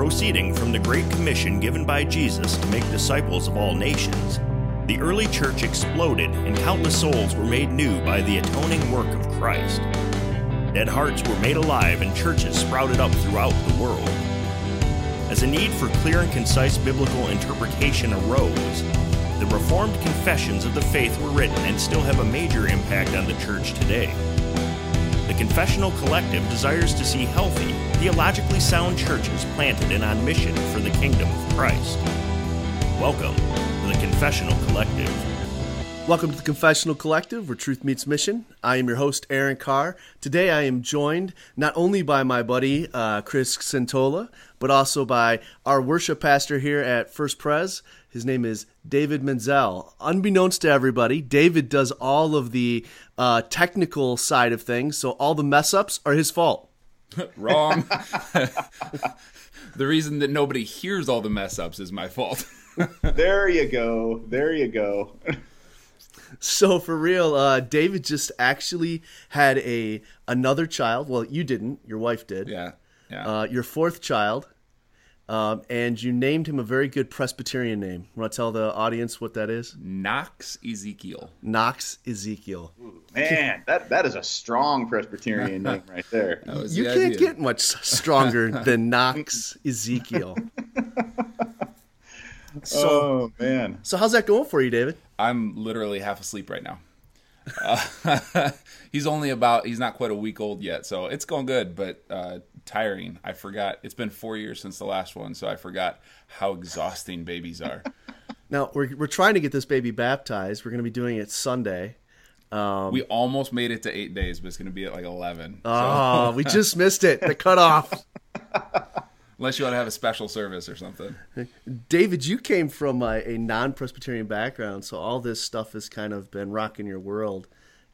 Proceeding from the Great Commission given by Jesus to make disciples of all nations, the early church exploded and countless souls were made new by the atoning work of Christ. Dead hearts were made alive and churches sprouted up throughout the world. As a need for clear and concise biblical interpretation arose, the Reformed confessions of the faith were written and still have a major impact on the church today. The Confessional Collective desires to see healthy, theologically sound churches planted and on mission for the kingdom of Christ. Welcome to the Confessional Collective. Welcome to the Confessional Collective, where truth meets mission. I am your host, Aaron Carr. Today I am joined not only by my buddy, uh, Chris Centola, but also by our worship pastor here at First Pres. His name is David Menzel. Unbeknownst to everybody, David does all of the uh, technical side of things, so all the mess ups are his fault. Wrong. the reason that nobody hears all the mess ups is my fault. there you go. There you go. so for real, uh, David just actually had a another child. Well, you didn't. Your wife did. Yeah. Yeah. Uh, your fourth child. Um, and you named him a very good Presbyterian name. Want to tell the audience what that is? Knox Ezekiel. Knox Ezekiel. Man, that that is a strong Presbyterian name right there. You the can't idea. get much stronger than Knox Ezekiel. So, oh man! So how's that going for you, David? I'm literally half asleep right now. Uh, he's only about he's not quite a week old yet, so it's going good, but uh, tiring. I forgot it's been four years since the last one, so I forgot how exhausting babies are. Now we're we're trying to get this baby baptized. We're going to be doing it Sunday. Um, we almost made it to eight days, but it's going to be at like eleven. Oh, so. we just missed it. The cutoff. Unless you want to have a special service or something. David, you came from a, a non Presbyterian background, so all this stuff has kind of been rocking your world.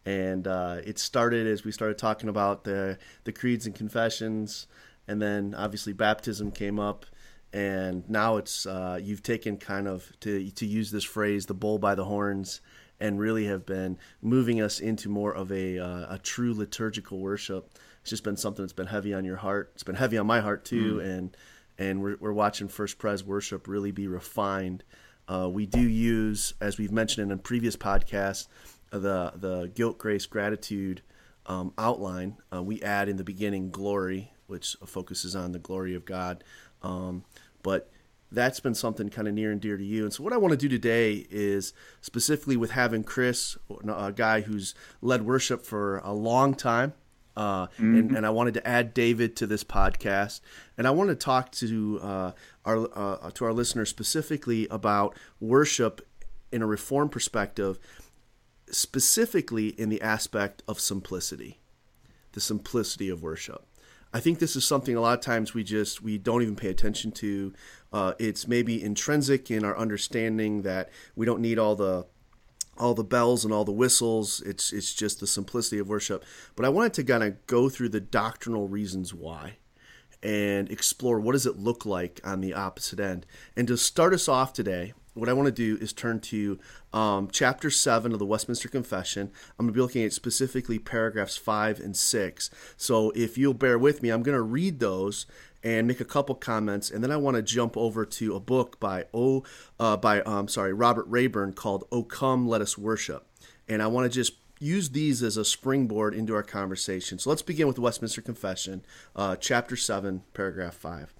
And uh, it started as we started talking about the, the creeds and confessions, and then obviously baptism came up. And now it's uh, you've taken kind of to to use this phrase, the bull by the horns, and really have been moving us into more of a uh, a true liturgical worship it's just been something that's been heavy on your heart. It's been heavy on my heart too, mm. and and we're, we're watching First Pres worship really be refined. Uh, we do use, as we've mentioned in a previous podcast, uh, the the guilt, grace, gratitude um, outline. Uh, we add in the beginning glory, which focuses on the glory of God. Um, but that's been something kind of near and dear to you. And so, what I want to do today is specifically with having Chris, a guy who's led worship for a long time, uh, mm-hmm. and, and, I wanted to add David to this podcast, and I want to talk to uh, our uh, to our listeners specifically about worship in a reform perspective, specifically in the aspect of simplicity, the simplicity of worship. I think this is something a lot of times we just we don't even pay attention to. Uh, it's maybe intrinsic in our understanding that we don't need all the all the bells and all the whistles. It's it's just the simplicity of worship. But I wanted to kind of go through the doctrinal reasons why and explore what does it look like on the opposite end. And to start us off today, what I want to do is turn to um, chapter 7 of the Westminster Confession. I'm going to be looking at specifically paragraphs 5 and 6. So if you'll bear with me, I'm going to read those and make a couple comments, and then I want to jump over to a book by O uh, by um, sorry Robert Rayburn called "O Come, Let Us Worship," and I want to just use these as a springboard into our conversation. So let's begin with the Westminster Confession, uh, chapter seven, paragraph five.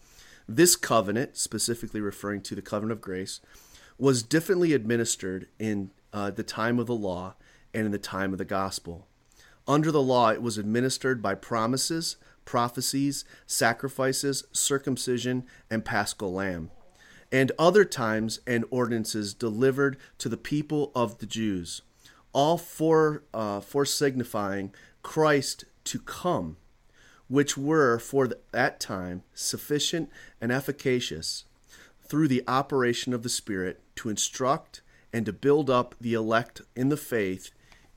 This covenant, specifically referring to the covenant of grace, was differently administered in uh, the time of the law and in the time of the gospel. Under the law, it was administered by promises prophecies, sacrifices, circumcision, and paschal lamb, and other times and ordinances delivered to the people of the Jews, all for, uh, for signifying Christ to come, which were for that time sufficient and efficacious through the operation of the Spirit to instruct and to build up the elect in the faith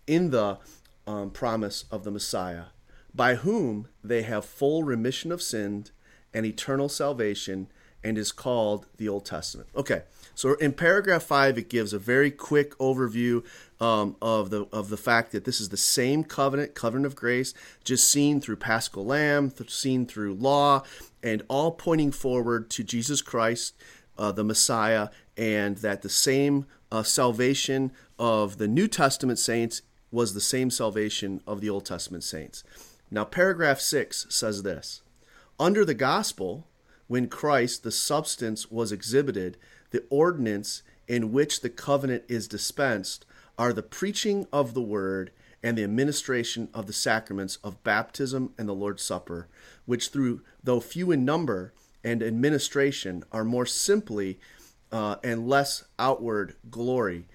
in the um, promise of the Messiah by whom they have full remission of sin and eternal salvation and is called the Old Testament. Okay, so in paragraph five, it gives a very quick overview um, of the of the fact that this is the same covenant, covenant of grace, just seen through Paschal Lamb, seen through law, and all pointing forward to Jesus Christ, uh, the Messiah, and that the same uh, salvation of the New Testament saints was the same salvation of the Old Testament saints. Now, paragraph six says this. Under the gospel, when Christ, the substance, was exhibited, the ordinance in which the covenant is dispensed are the preaching of the word and the administration of the sacraments of baptism and the Lord's Supper, which through though few in number and administration are more simply uh, and less outward glory,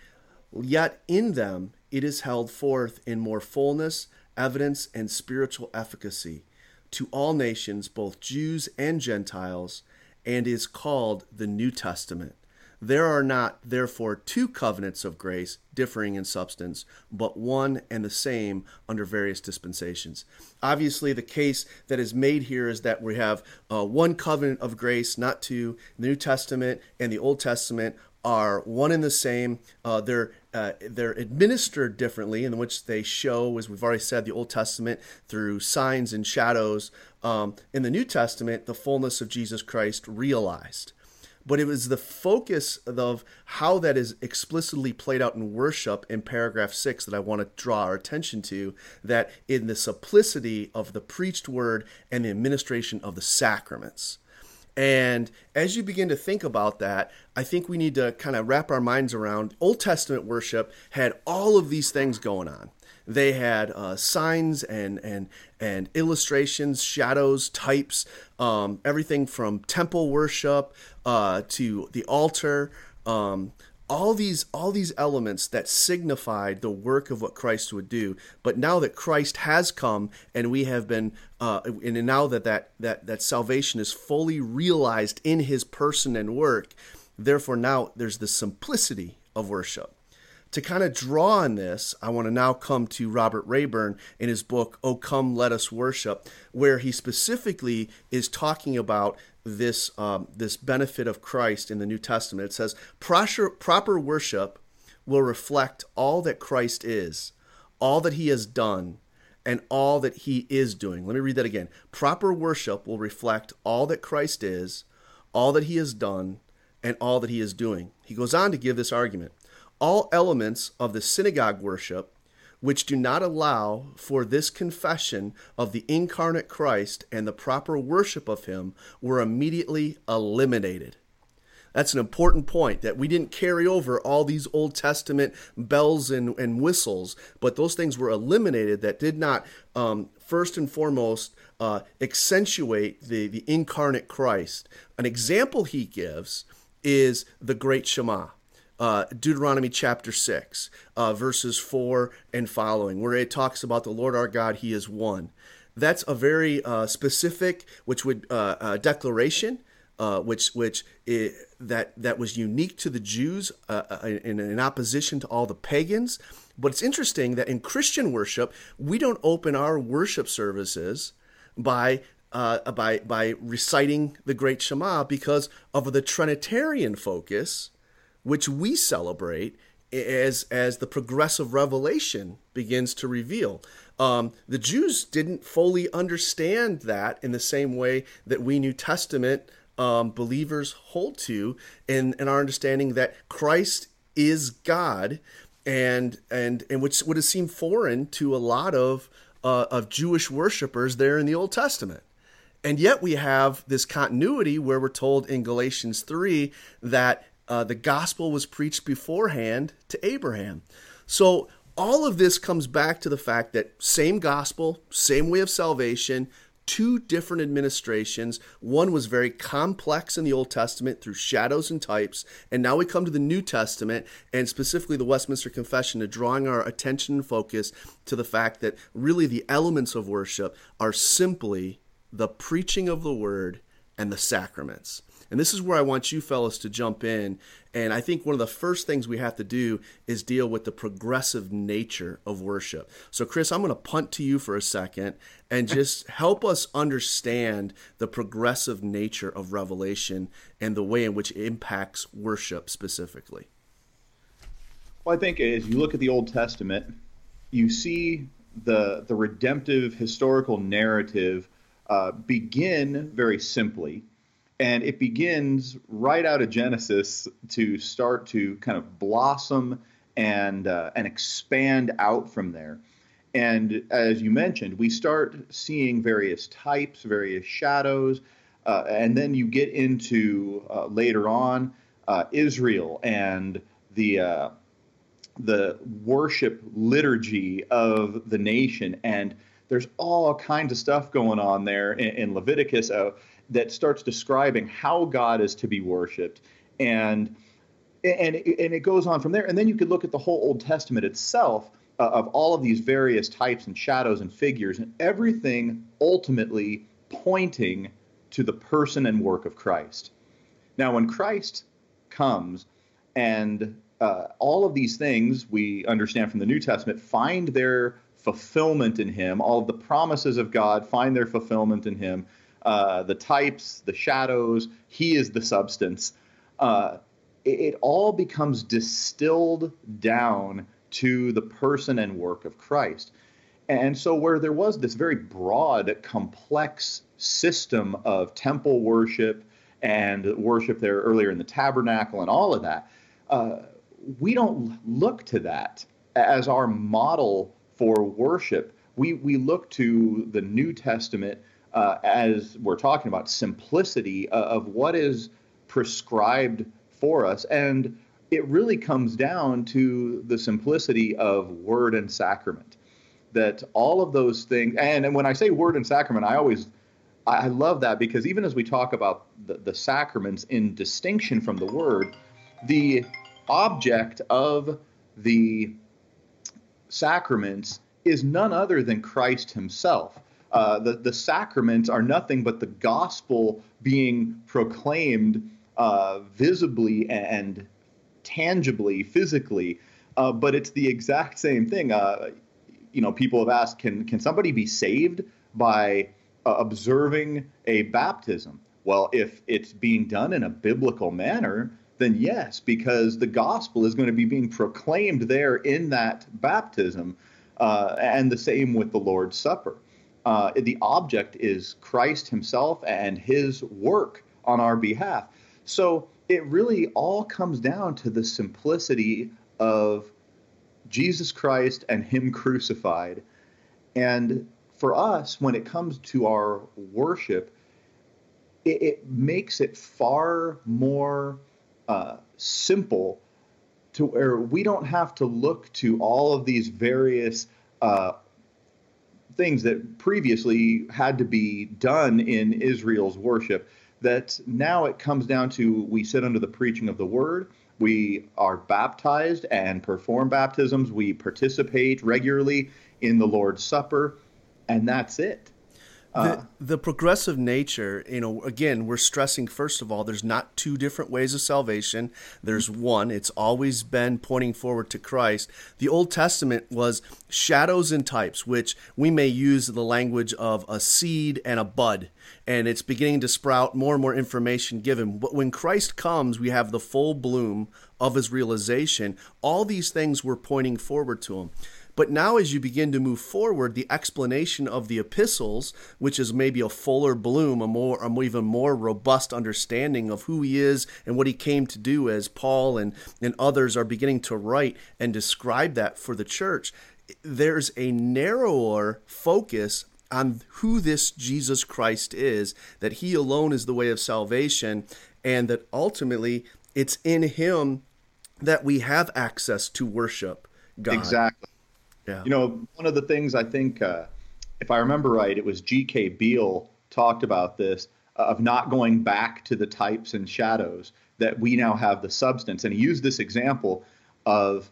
yet in them it is held forth in more fullness, evidence, and spiritual efficacy to all nations, both Jews and Gentiles, and is called the New Testament. There are not, therefore, two covenants of grace differing in substance, but one and the same under various dispensations. Obviously, the case that is made here is that we have uh, one covenant of grace, not two. The New Testament and the Old Testament are one and the same. Uh, they're uh, they're administered differently, in which they show, as we've already said, the Old Testament through signs and shadows. Um, in the New Testament, the fullness of Jesus Christ realized. But it was the focus of how that is explicitly played out in worship in paragraph six that I want to draw our attention to. That in the simplicity of the preached word and the administration of the sacraments. And as you begin to think about that, I think we need to kind of wrap our minds around Old Testament worship had all of these things going on. They had uh, signs and and and illustrations, shadows, types, um, everything from temple worship uh, to the altar. Um, all these all these elements that signified the work of what Christ would do. But now that Christ has come and we have been, uh, and now that that that that salvation is fully realized in His person and work, therefore now there's the simplicity of worship. To kind of draw on this, I want to now come to Robert Rayburn in his book, Oh Come Let Us Worship, where he specifically is talking about this um, this benefit of Christ in the New Testament. It says proper, proper worship will reflect all that Christ is, all that He has done, and all that He is doing. Let me read that again. Proper worship will reflect all that Christ is, all that He has done, and all that He is doing. He goes on to give this argument. All elements of the synagogue worship which do not allow for this confession of the incarnate Christ and the proper worship of him were immediately eliminated. That's an important point that we didn't carry over all these Old Testament bells and, and whistles, but those things were eliminated that did not, um, first and foremost, uh, accentuate the, the incarnate Christ. An example he gives is the Great Shema uh, Deuteronomy chapter 6, uh, verses 4 and following, where it talks about the Lord our God, He is one. That's a very uh, specific, which would uh, uh, declaration, which which it, that that was unique to the Jews in, in opposition to all the pagans. But it's interesting that in Christian worship, we don't open our worship services by uh, by by reciting the Great Shema because of the Trinitarian focus which we celebrate as as the progressive revelation begins to reveal. Um, the Jews didn't fully understand that in the same way that we New Testament um, believers hold to, in, in our understanding that Christ is God, and and and which would have seemed foreign to a lot of uh, of Jewish worshippers there in the Old Testament. And yet we have this continuity where we're told in Galatians 3 that uh, the gospel was preached beforehand to Abraham. So all of this comes back to the fact that same gospel, same way of salvation, two different administrations. One was very complex in the Old Testament through shadows and types, and now we come to the New Testament and specifically the Westminster Confession to drawing our attention and focus to the fact that really the elements of worship are simply the preaching of the word and the sacraments. And this is where I want you fellas to jump in. And I think one of the first things we have to do is deal with the progressive nature of worship. So, Chris, I'm going to punt to you for a second and just help us understand the progressive nature of Revelation and the way in which it impacts worship specifically. Well, I think as you look at the Old Testament, you see the the redemptive historical narrative uh, begin very simply, and it begins right out of Genesis to start to kind of blossom and uh, and expand out from there. And as you mentioned, we start seeing various types, various shadows, uh, and then you get into uh, later on uh, Israel and the uh, the worship liturgy of the nation. And there's all kinds of stuff going on there in, in Leviticus uh, that starts describing how God is to be worshiped. And and and it goes on from there. And then you could look at the whole Old Testament itself uh, of all of these various types and shadows and figures, and everything ultimately pointing to the person and work of Christ. Now, when Christ comes and uh, all of these things we understand from the New Testament find their fulfillment in Him. All of the promises of God find their fulfillment in Him. Uh, the types, the shadows, He is the substance. Uh, it, it all becomes distilled down to the person and work of Christ. And so, where there was this very broad, complex system of temple worship and worship there earlier in the tabernacle and all of that, uh, we don't look to that as our model for worship. We, we look to the New Testament uh, as we're talking about simplicity of what is prescribed for us. And it really comes down to the simplicity of word and sacrament. That all of those things, and, and when I say word and sacrament, I always I love that because even as we talk about the, the sacraments in distinction from the word, the object of the sacraments is none other than Christ himself. Uh, the, the sacraments are nothing but the gospel being proclaimed uh, visibly and tangibly, physically, uh, but it's the exact same thing. Uh, you know, people have asked, can, can somebody be saved by uh, observing a baptism? Well, if it's being done in a biblical manner, then yes, because the gospel is going to be being proclaimed there in that baptism, uh, and the same with the Lord's Supper. Uh, the object is Christ Himself and His work on our behalf. So it really all comes down to the simplicity of Jesus Christ and Him crucified. And for us, when it comes to our worship, it, it makes it far more uh, simple to where we don't have to look to all of these various uh, things that previously had to be done in Israel's worship. That now it comes down to we sit under the preaching of the word, we are baptized and perform baptisms, we participate regularly in the Lord's Supper, and that's it uh, the progressive nature, you know, again, we're stressing first of all, there's not two different ways of salvation. There's one. It's always been pointing forward to Christ. The Old Testament was shadows and types, which we may use the language of a seed and a bud, and it's beginning to sprout more and more information given. But when Christ comes, we have the full bloom of his realization. All these things were pointing forward to him. But now, as you begin to move forward, the explanation of the epistles, which is maybe a fuller bloom, a more, a more, even more robust understanding of who he is and what he came to do, as Paul and, and others are beginning to write and describe that for the church, there's a narrower focus on who this Jesus Christ is, that he alone is the way of salvation, and that ultimately it's in him that we have access to worship God. Exactly. Yeah. You know, one of the things I think, uh, if I remember right, it was G.K. Beale talked about this uh, of not going back to the types and shadows that we now have the substance. And he used this example of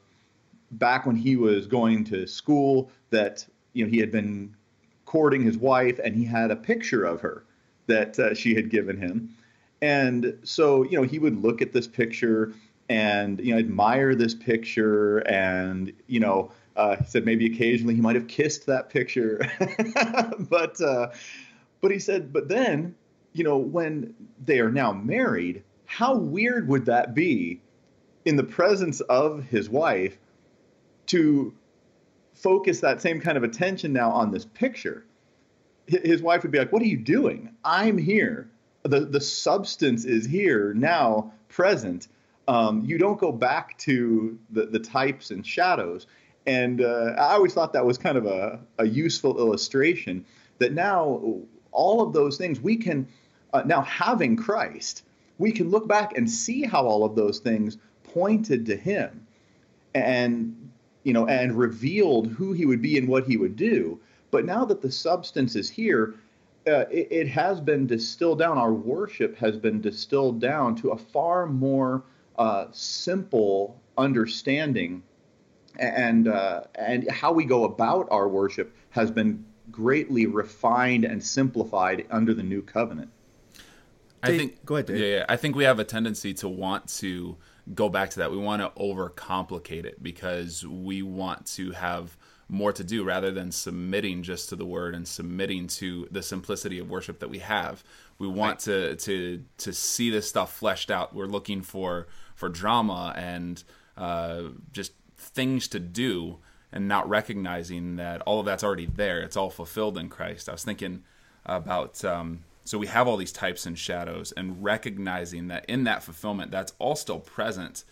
back when he was going to school that you know he had been courting his wife and he had a picture of her that uh, she had given him And so, you know, he would look at this picture and, you know, admire this picture. And, you know, uh, he said maybe occasionally he might have kissed that picture. but, uh, but he said, but then, you know, when they are now married, how weird would that be in the presence of his wife to focus that same kind of attention now on this picture? His wife would be like, What are you doing? I'm here the the substance is here now present. Um, you don't go back to the, the types and shadows. And uh, I always thought that was kind of a, a useful illustration that now all of those things we can uh, now having Christ, we can look back and see how all of those things pointed to Him, and you know, and revealed who He would be and what He would do. But now that the substance is here, uh, it, it, has been distilled down. Our worship has been distilled down to a far more uh, simple understanding, and uh, and how we go about our worship has been greatly refined and simplified under the new covenant. I Dave, think. Go ahead, Dave. Yeah, yeah. I think we have a tendency to want to go back to that. We want to overcomplicate it because we want to have more to do rather than submitting just to the word and submitting to the simplicity of worship that we have. We want to to to see this stuff fleshed out. We're looking for for drama and uh, just things to do, and not recognizing that all of that's already there. It's all fulfilled in Christ. I was thinking about. Um, so we have all these types and shadows, and recognizing that in that fulfillment, that's all still present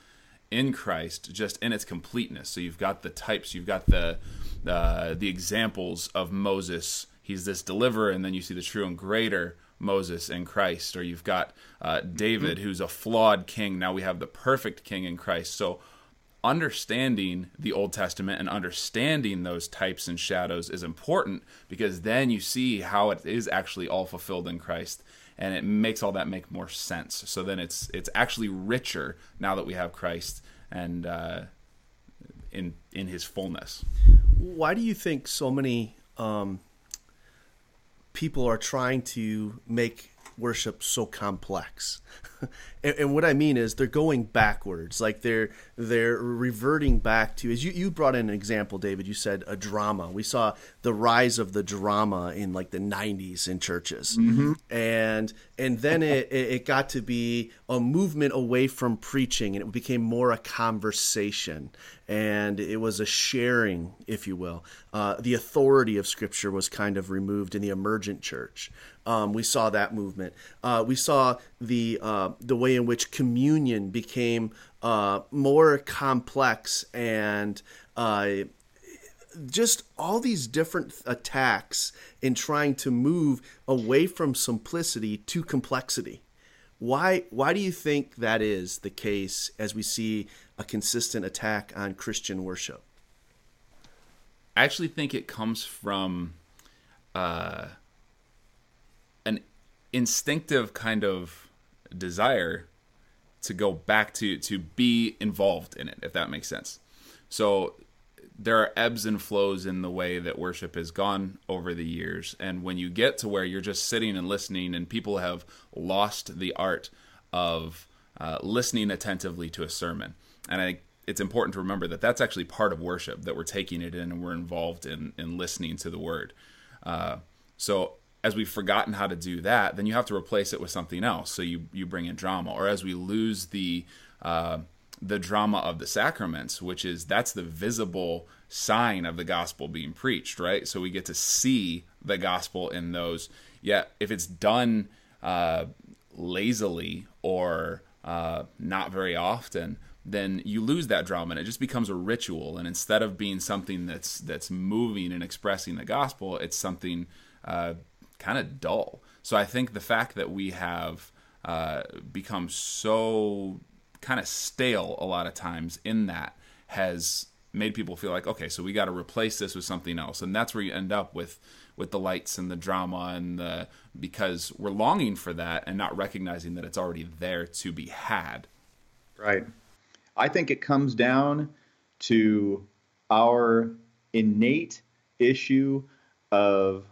in Christ, just in its completeness. So you've got the types, you've got the uh, the examples of Moses. He's this deliverer, and then you see the true and greater Moses in Christ. Or you've got uh, David, mm-hmm. who's a flawed king. Now we have the perfect king in Christ. So understanding the Old Testament and understanding those types and shadows is important because then you see how it is actually all fulfilled in Christ and it makes all that make more sense. So then it's it's actually richer now that we have Christ and uh, in in His fullness. Why do you think so many um, people are trying to make worship so complex? and, and, what I mean is they're going backwards. Like they're they're reverting back to as you, you brought in an example, David. You said a drama. We saw the rise of the drama in like the '90s in churches, mm-hmm. and and then it it got to be a movement away from preaching, and it became more a conversation, and it was a sharing, if you will. Uh, the authority of Scripture was kind of removed in the emergent church. Um, we saw that movement. Uh, we saw the uh, the way in which communion became uh, more complex and uh, just all these different attacks in trying to move away from simplicity to complexity. Why why do you think that is the case as we see a consistent attack on Christian worship? I actually think it comes from uh, an instinctive kind of desire to go back to to be involved in it if that makes sense. So there are ebbs and flows in the way that worship has gone over the years and when you get to where you're just sitting and listening and people have lost the art of uh, listening attentively to a sermon and i think it's important to remember that that's actually part of worship that we're taking it in and we're involved in in listening to the word. Uh, so as we've forgotten how to do that, then you have to replace it with something else. So you you bring in drama, or as we lose the uh, the drama of the sacraments, which is that's the visible sign of the gospel being preached, right? So we get to see the gospel in those. Yet if it's done uh, lazily or uh, not very often, then you lose that drama and it just becomes a ritual. And instead of being something that's that's moving and expressing the gospel, it's something uh, kind of dull. So I think the fact that we have uh, become so kind of stale a lot of times in that has made people feel like okay so we got to replace this with something else. And that's where you end up with with the lights and the drama and the because we're longing for that and not recognizing that it's already there to be had. Right. I think it comes down to our innate issue of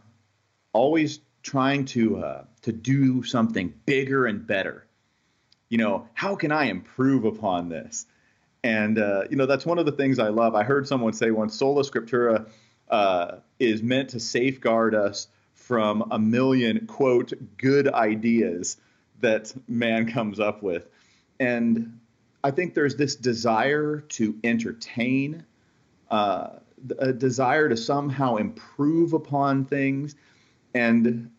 always trying to uh, to do something bigger and better. You know, how can I improve upon this? And uh, you know, that's one of the things I love. I heard someone say once, "Sola Scriptura uh, is meant to safeguard us from a million quote good ideas that man comes up with." And I think there's this desire to entertain, uh, a desire to somehow improve upon things, and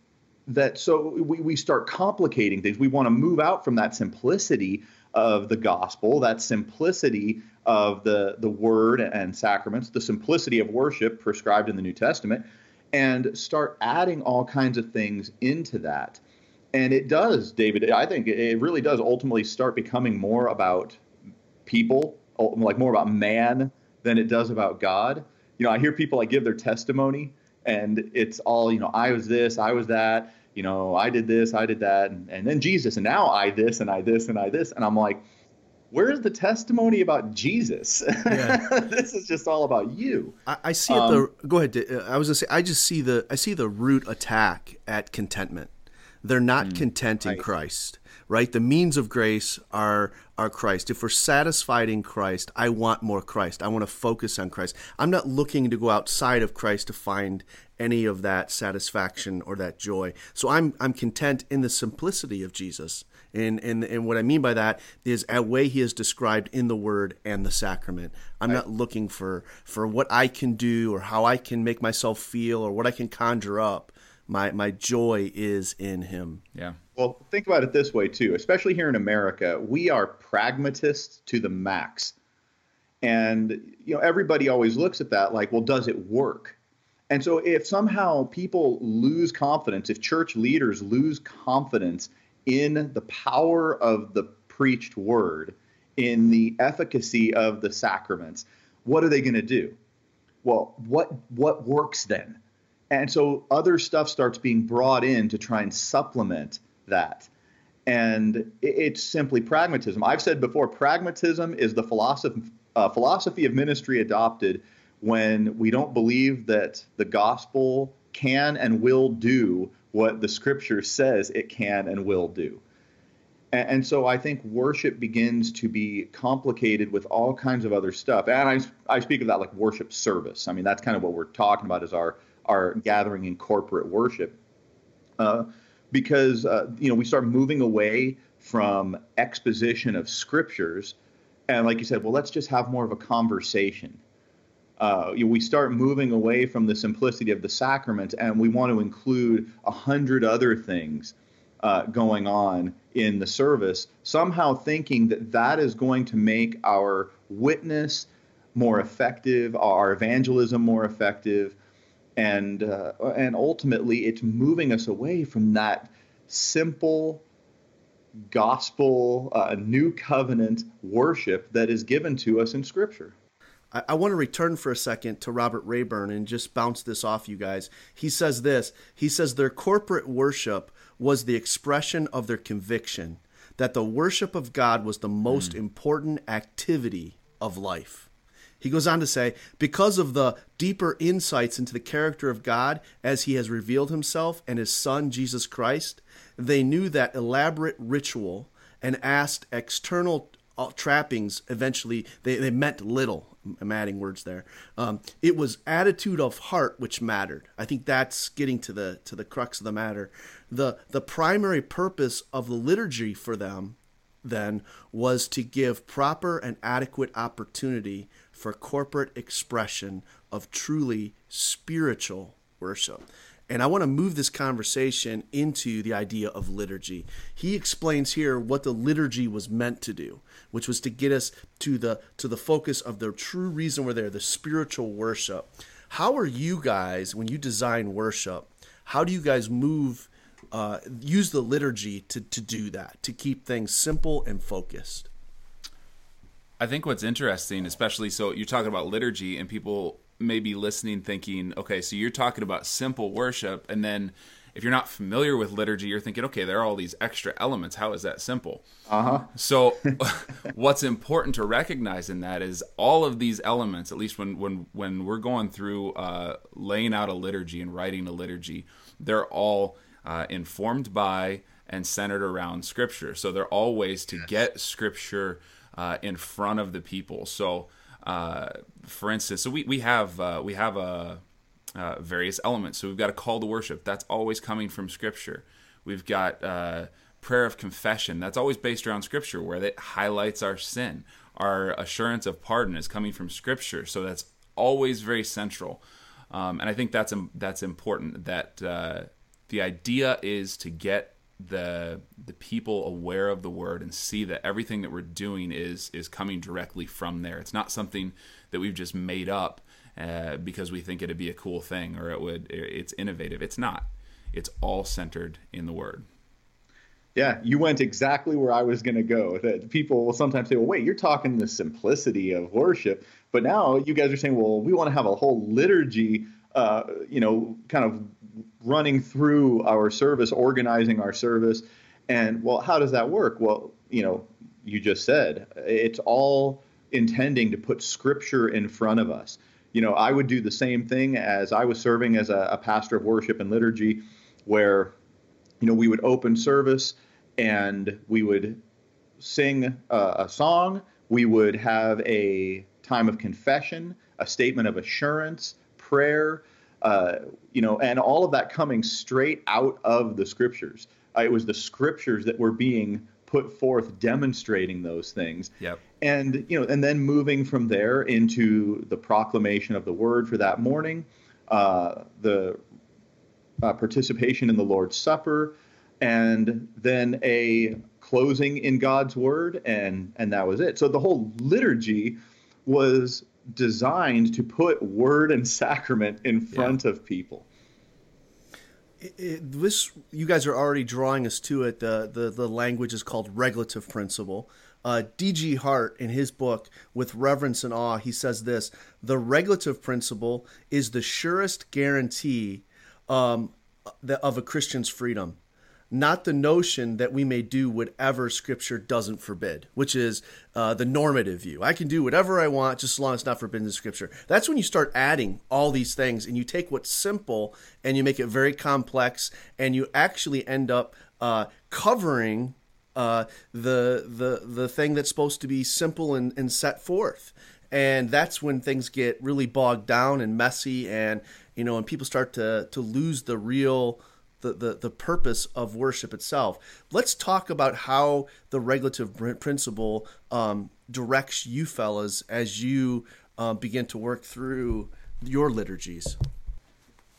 that so we, we start complicating things. We want to move out from that simplicity of the gospel, that simplicity of the, the word and sacraments, the simplicity of worship prescribed in the New Testament, and start adding all kinds of things into that. And it does, David, I think it really does ultimately start becoming more about people, like more about man than it does about God. You know, I hear people like give their testimony and it's all, you know, I was this, I was that you know, I did this, I did that, and, and then Jesus, and now I this, and I this, and I this, and I'm like, where's the testimony about Jesus? Yeah. this is just all about you. I, I see um, the. Go ahead. I was gonna say. I just see the. I see the root attack at contentment. They're not mm, content in right. Christ right? The means of grace are are Christ. If we're satisfied in Christ, I want more Christ. I want to focus on Christ. I'm not looking to go outside of Christ to find any of that satisfaction or that joy. So I'm I'm content in the simplicity of Jesus. And, and and what I mean by that is a way he is described in the word and the sacrament. I'm right. not looking for for what I can do or how I can make myself feel or what I can conjure up. My my joy is in him. Yeah. Well, think about it this way too, especially here in America, we are pragmatists to the max. And you know, everybody always looks at that like, well, does it work? And so if somehow people lose confidence, if church leaders lose confidence in the power of the preached word, in the efficacy of the sacraments, what are they going to do? Well, what what works then? And so other stuff starts being brought in to try and supplement that. And it's simply pragmatism. I've said before, pragmatism is the philosophy, uh, philosophy of ministry adopted when we don't believe that the gospel can and will do what the scripture says it can and will do. And, so I think worship begins to be complicated with all kinds of other stuff. And I, I speak of that like worship service. I mean, that's kind of what we're talking about is our, our gathering in corporate worship. Uh, because uh, you know we start moving away from exposition of scriptures, and like you said, well, let's just have more of a conversation. Uh, you know, we start moving away from the simplicity of the sacrament, and we want to include a hundred other things uh, going on in the service. Somehow thinking that that is going to make our witness more effective, our evangelism more effective, and uh, and ultimately it's moving us away from that simple gospel uh, new covenant worship that is given to us in scripture I, I want to return for a second to Robert Rayburn and just bounce this off you guys. He says this He says their corporate worship was the expression of their conviction that the worship of God was the most mm. important activity of life. He goes on to say, because of the deeper insights into the character of God as he has revealed himself and his son, Jesus Christ, they knew that elaborate ritual and asked external uh, trappings eventually they, they meant little i'm adding words there. Um, it was attitude of heart which mattered. I think that's getting to the to the crux of the matter. The the primary purpose of the liturgy for them then was to give proper and adequate opportunity for corporate expression of truly spiritual worship. And I want to move this conversation into the idea of liturgy. He explains here what the liturgy was meant to do, which was to get us to the to the focus of the true reason we're there, the spiritual worship. How are you guys when you design worship? How do you guys move uh, use the liturgy to, to do that, to keep things simple and focused? I think what's interesting, especially so you're talking about liturgy and people may be listening thinking, okay, so you're talking about simple worship. And then if you're not familiar with liturgy, you're thinking, okay, there are all these extra elements. How is that simple? Uh huh. So what's important to recognize in that is all of these elements, at least when, when, when we're going through uh, laying out a liturgy and writing a liturgy, they're all uh, informed by and centered around Scripture. So they're all ways to get Scripture uh, in front of the people. So, uh, for instance, so we we have uh, we have a uh, various elements. So we've got a call to worship. That's always coming from Scripture. We've got uh, prayer of confession. That's always based around Scripture, where it highlights our sin. Our assurance of pardon is coming from Scripture. So that's always very central. Um, and I think that's that's important. That uh, the idea is to get the the people aware of the word and see that everything that we're doing is is coming directly from there. It's not something that we've just made up uh, because we think it'd be a cool thing or it would it's innovative. It's not. It's all centered in the word. Yeah, you went exactly where I was going to go. That people will sometimes say, "Well, wait, you're talking the simplicity of worship," but now you guys are saying, "Well, we want to have a whole liturgy." Uh, you know, kind of running through our service, organizing our service. And well, how does that work? Well, you know, you just said it's all intending to put scripture in front of us. You know, I would do the same thing as I was serving as a, a pastor of worship and liturgy, where, you know, we would open service and we would sing a, a song, we would have a time of confession, a statement of assurance, prayer, uh, you know, and all of that coming straight out of the scriptures. Uh, it was the scriptures that were being put forth demonstrating those things. Yep. And you know, and then moving from there into the proclamation of the word for that morning, uh, the uh, participation in the Lord's Supper, and then a closing in God's word, and and that was it. So the whole liturgy was designed to put word and sacrament in front yeah. of people. It, it, this you guys are already drawing us to it. The the, the language is called regulative principle. Uh, D.G. Hart, in his book With Reverence and Awe, he says this: the regulative principle is the surest guarantee um, of a Christian's freedom not the notion that we may do whatever Scripture doesn't forbid, which is uh, the normative view. I can do whatever I want just as long as it's not forbidden in Scripture. That's when you start adding all these things and you take what's simple and you make it very complex, and you actually end up uh, covering uh, the the the thing that's supposed to be simple and, and set forth. And that's when things get really bogged down and messy, and you know, and people start to to lose the real the, the, the purpose of worship itself. Let's talk about how the regulative principle um, directs you fellas as you um, begin to work through your liturgies.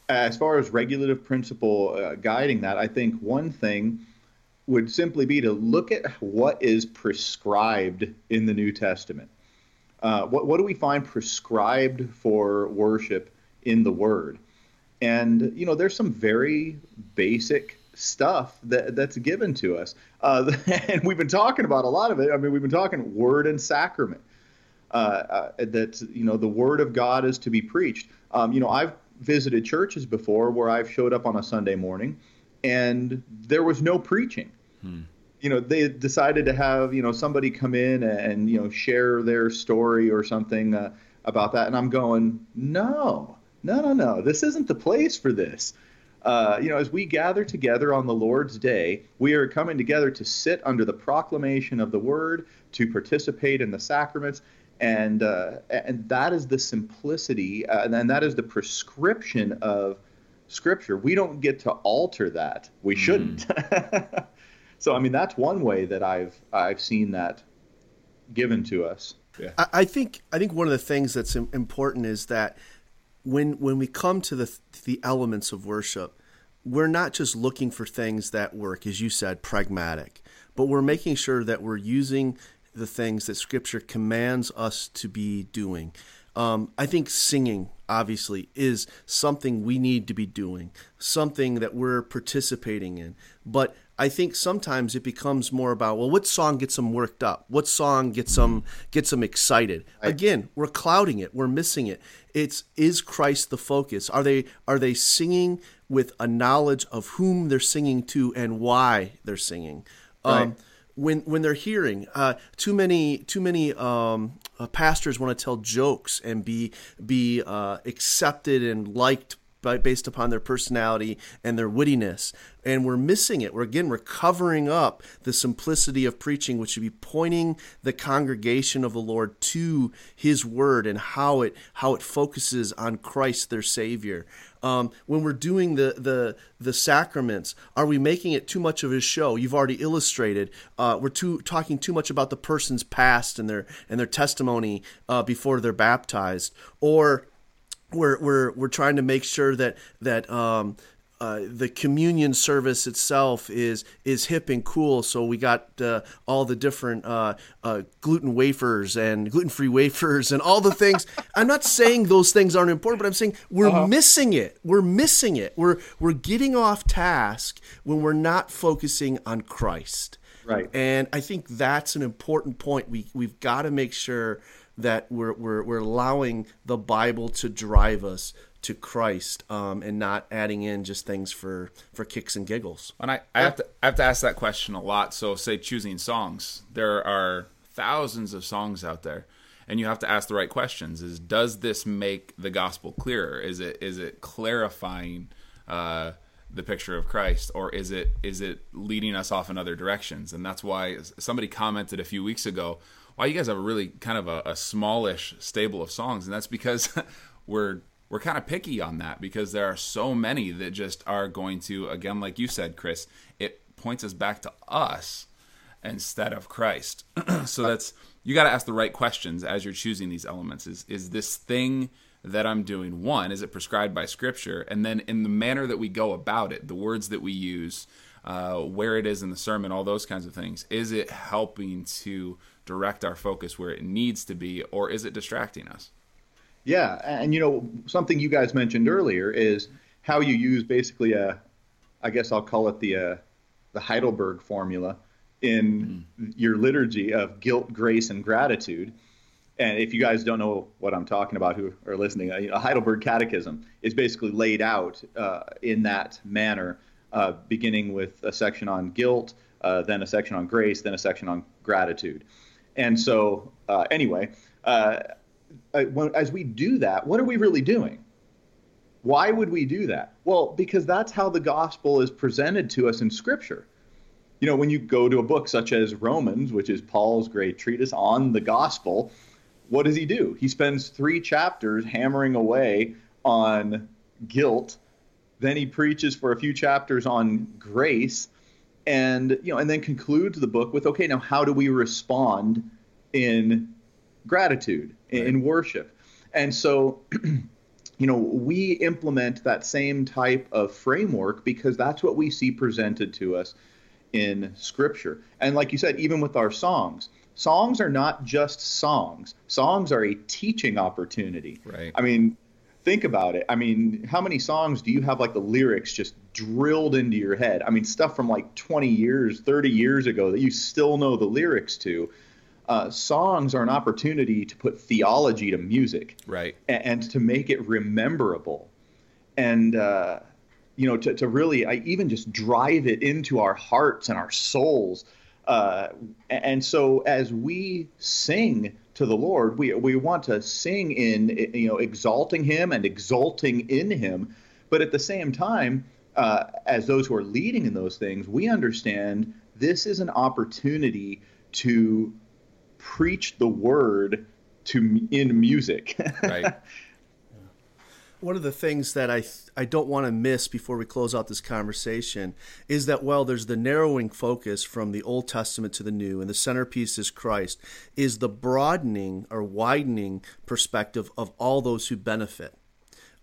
As far as regulative principle uh, guiding that, I think one thing would simply be to look at what is prescribed in the New Testament. Uh, what, what do we find prescribed for worship in the Word? And you know there's some very basic stuff that that's given to us. Uh, and we've been talking about a lot of it. I mean we've been talking word and sacrament uh, uh, that you know the word of god is to be preached. Um, you know i've visited churches before where i've showed up on a sunday morning and there was no preaching. Hmm. you know they decided to have you know somebody come in and you know share their story or something uh, about that. And i'm going no no, no, no, this isn't the place for this. Uh, you know, as we gather together on the Lord's day, we are coming together to sit under the proclamation of the word, to participate in the sacraments, and uh, and that is the simplicity, uh, and that is the prescription of Scripture. We don't get to alter that. We hmm. shouldn't. Mm. so, I mean, that's one way that I've I've seen that given to us. Yeah. I, I think I think one of the things that's important is that when when we come to the the elements of worship, we're not just looking for things that work, as you said, pragmatic, but we're making sure that we're using the things that Scripture commands us to be doing. Um, I think singing, obviously, is something we need to be doing, something that we're participating in. But I think sometimes it becomes more about well, what song gets them worked up? What song gets them gets them excited? Again, we're clouding it. We're missing it. It's is Christ the focus? Are they are they singing with a knowledge of whom they're singing to and why they're singing? Right. Um, when when they're hearing uh, too many too many um, uh, pastors want to tell jokes and be be uh, accepted and liked by, based upon their personality and their wittiness. And we're missing it. We're again, we're covering up the simplicity of preaching, which should be pointing the congregation of the Lord to his word and how it, how it focuses on Christ, their savior. Um, when we're doing the, the the sacraments, are we making it too much of a show? You've already illustrated. Uh, we're too talking too much about the person's past and their and their testimony uh, before they're baptized, or we're we're we're trying to make sure that that um, uh, the communion service itself is is hip and cool. So we got uh, all the different uh, uh gluten wafers and gluten free wafers and all the things. I'm not saying those things aren't important, but I'm saying we're uh-huh. missing it. We're missing it. We're we're getting off task when we're not focusing on Christ. Right. And I think that's an important point. We we've got to make sure that we're, we're, we're allowing the Bible to drive us to Christ um, and not adding in just things for, for kicks and giggles. And I, I have to I have to ask that question a lot. So say choosing songs, there are thousands of songs out there, and you have to ask the right questions. Is does this make the gospel clearer? Is it is it clarifying uh, the picture of Christ, or is it is it leading us off in other directions? And that's why somebody commented a few weeks ago wow, you guys have a really kind of a, a smallish stable of songs, and that's because we're we're kind of picky on that because there are so many that just are going to again, like you said, Chris, it points us back to us instead of Christ. so that's you got to ask the right questions as you're choosing these elements. Is is this thing that I'm doing one? Is it prescribed by Scripture? And then in the manner that we go about it, the words that we use, uh, where it is in the sermon, all those kinds of things, is it helping to direct our focus where it needs to be, or is it distracting us? Yeah, and you know something you guys mentioned earlier is how you use basically a, I guess I'll call it the uh, the Heidelberg formula in mm. your liturgy of guilt, grace, and gratitude. And if you guys don't know what I'm talking about, who are listening, a Heidelberg Catechism is basically laid out uh, in that manner, uh, beginning with a section on guilt, uh, then a section on grace, then a section on gratitude. And so, uh, anyway, uh, as we do that, what are we really doing? Why would we do that? Well, because that's how the gospel is presented to us in Scripture. You know, when you go to a book such as Romans, which is Paul's great treatise on the gospel, what does he do? He spends three chapters hammering away on guilt. Then he preaches for a few chapters on grace and you know and then concludes the book with okay now how do we respond in gratitude right. in worship? And so you know we implement that same type of framework because that's what we see presented to us in scripture. And like you said even with our songs songs are not just songs. Songs are a teaching opportunity. Right. I mean think about it. I mean, how many songs do you have like the lyrics just drilled into your head? I mean, stuff from like 20 years, 30 years ago that you still know the lyrics to. Uh, songs are an opportunity to put theology to music, right, and, and to make it rememberable, and uh, you know, to, to really, I even just drive it into our hearts and our souls. Uh, and so as we sing to the Lord, we we want to sing in you know exalting Him and exulting in Him, but at the same time, uh, as those who are leading in those things, we understand this is an opportunity to preach the word to in music. right. One of the things that I I don't want to miss before we close out this conversation is that while there's the narrowing focus from the Old Testament to the New, and the centerpiece is Christ, is the broadening or widening perspective of all those who benefit.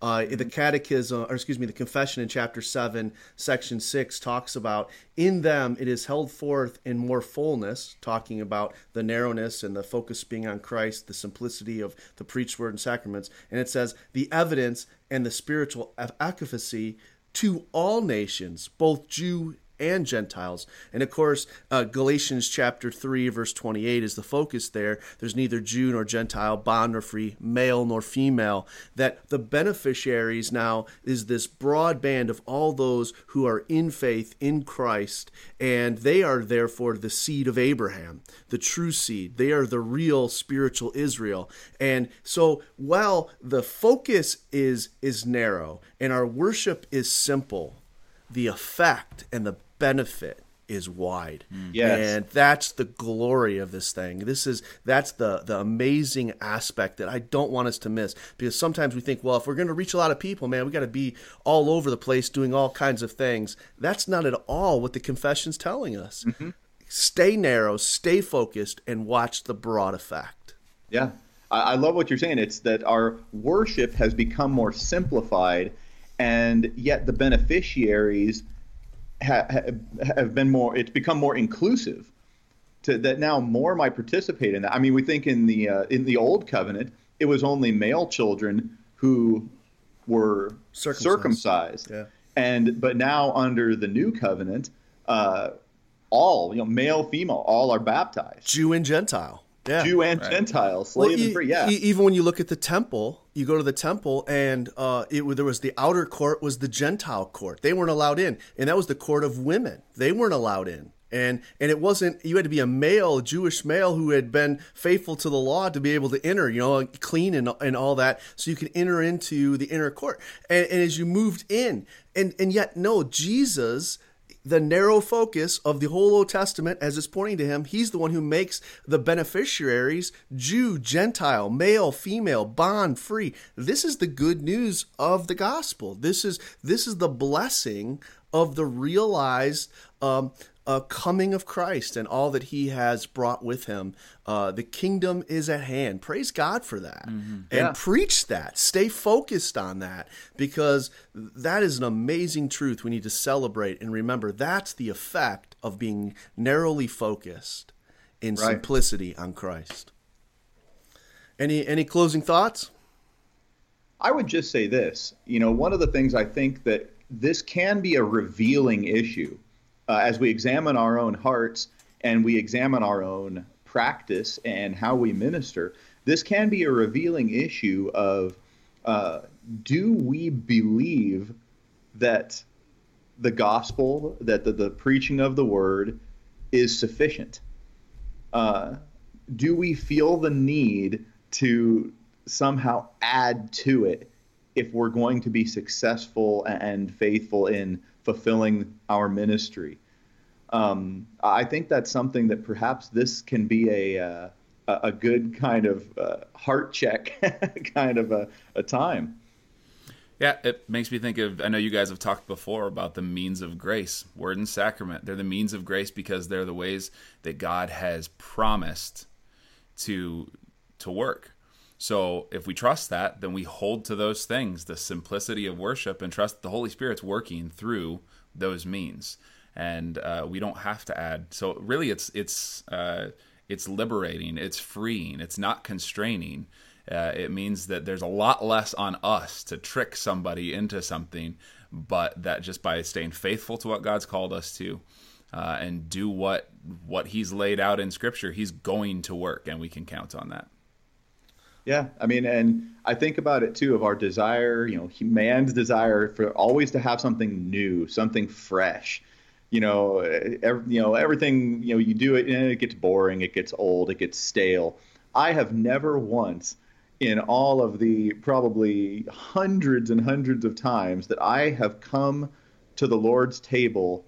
Uh, the Catechism, or excuse me, the Confession in chapter 7, section 6 talks about in them it is held forth in more fullness, talking about the narrowness and the focus being on Christ, the simplicity of the preached word and sacraments. And it says, the evidence and the spiritual efficacy to all nations, both Jew and Gentiles. And of course, uh, Galatians chapter 3, verse 28 is the focus there. There's neither Jew nor Gentile, bond nor free, male nor female. That the beneficiaries now is this broad band of all those who are in faith in Christ, and they are therefore the seed of Abraham, the true seed. They are the real spiritual Israel. And so while the focus is is narrow and our worship is simple, the effect and the benefit is wide. Hmm. Yes. And that's the glory of this thing. This is that's the the amazing aspect that I don't want us to miss because sometimes we think, well, if we're going to reach a lot of people, man, we got to be all over the place doing all kinds of things. That's not at all what the confession's telling us. Mm-hmm. Stay narrow, stay focused and watch the broad effect. Yeah, I, I love what you're saying. It's that our worship has become more simplified, and yet the beneficiaries ha, ha, have been more. It's become more inclusive. To that now more might participate in that. I mean, we think in the uh, in the old covenant, it was only male children who were Circumcised. circumcised. Yeah. And but now under the new covenant, uh, all you know, male, female, all are baptized. Jew and Gentile. Yeah. Jew and Gentile, slave Well, and free. Yeah. e- even when you look at the temple, you go to the temple, and uh, it there was the outer court was the Gentile court. They weren't allowed in, and that was the court of women. They weren't allowed in, and and it wasn't. You had to be a male, a Jewish male who had been faithful to the law to be able to enter. You know, clean and and all that, so you could enter into the inner court. And, and as you moved in, and and yet no, Jesus the narrow focus of the whole Old Testament as it's pointing to him, he's the one who makes the beneficiaries Jew, Gentile, male, female, bond, free. This is the good news of the gospel. This is this is the blessing of the realized um, uh, coming of Christ and all that He has brought with Him. Uh, the kingdom is at hand. Praise God for that, and Yeah. preach that. Stay focused on that because that is an amazing truth we need to celebrate and remember. That's the effect of being narrowly focused in Right. simplicity on Christ. Any any closing thoughts? I would just say this. You know, one of the things I think that this can be a revealing issue uh, as we examine our own hearts and we examine our own practice and how we minister. This can be a revealing issue of uh, do we believe that the gospel, that the, the preaching of the word is sufficient? Uh, do we feel the need to somehow add to it if we're going to be successful and faithful in fulfilling our ministry? Um, I think that's something that perhaps this can be a uh, a good kind of uh, heart check kind of a, a time. Yeah, it makes me think of. I know you guys have talked before about the means of grace, word and sacrament. They're the means of grace because they're the ways that God has promised to to work. So if we trust that, then we hold to those things, the simplicity of worship, and trust the Holy Spirit's working through those means, and uh, we don't have to add. So really, it's it's uh, it's liberating, it's freeing, it's not constraining. Uh, it means that there's a lot less on us to trick somebody into something, but that just by staying faithful to what God's called us to, uh, and do what what He's laid out in Scripture, He's going to work, and we can count on that. Yeah, I mean, and I think about it too of our desire, you know, man's desire for always to have something new, something fresh. You know, every, you know everything. You know, you do it, and it gets boring, it gets old, it gets stale. I have never once, in all of the probably hundreds and hundreds of times that I have come to the Lord's table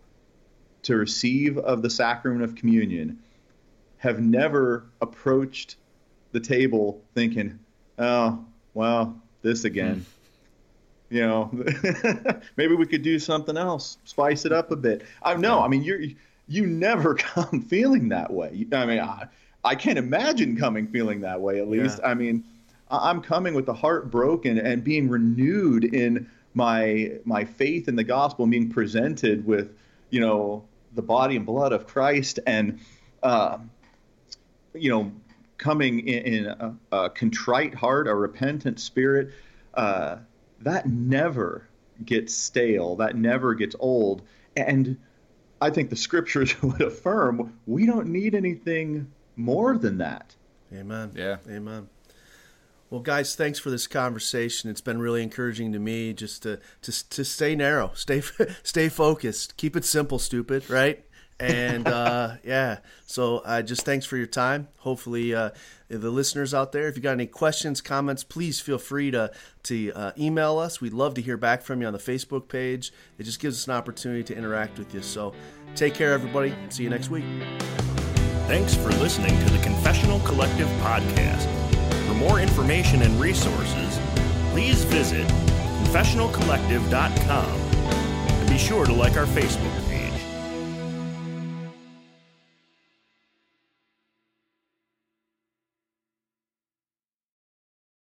to receive of the sacrament of communion, have never approached the table thinking, oh, well, this again. You know, maybe we could do something else, spice it up a bit. I know. I mean you you never come feeling that way. I mean, I, I can't imagine coming feeling that way. At least, Yeah. I mean, I'm coming with the heart broken and being renewed in my my faith in the gospel and being presented with, you know, the body and blood of Christ and, uh, you know, coming in, in a, a contrite heart, a repentant spirit, uh, that never gets stale. That never gets old. And I think the scriptures would affirm we don't need anything more than that. Amen. Yeah. Amen. Well, guys, thanks for this conversation. It's been really encouraging to me just to to, to stay narrow, stay stay focused, keep it simple, stupid, right? And uh, yeah, so uh, just thanks for your time. Hopefully, uh, the listeners out there, if you got any questions, comments, please feel free to to uh, email us. We'd love to hear back from you on the Facebook page. It just gives us an opportunity to interact with you. So, take care, everybody. See you next week. Thanks for listening to the Confessional Collective podcast. For more information and resources, please visit confessionalcollective.com and be sure to like our Facebook.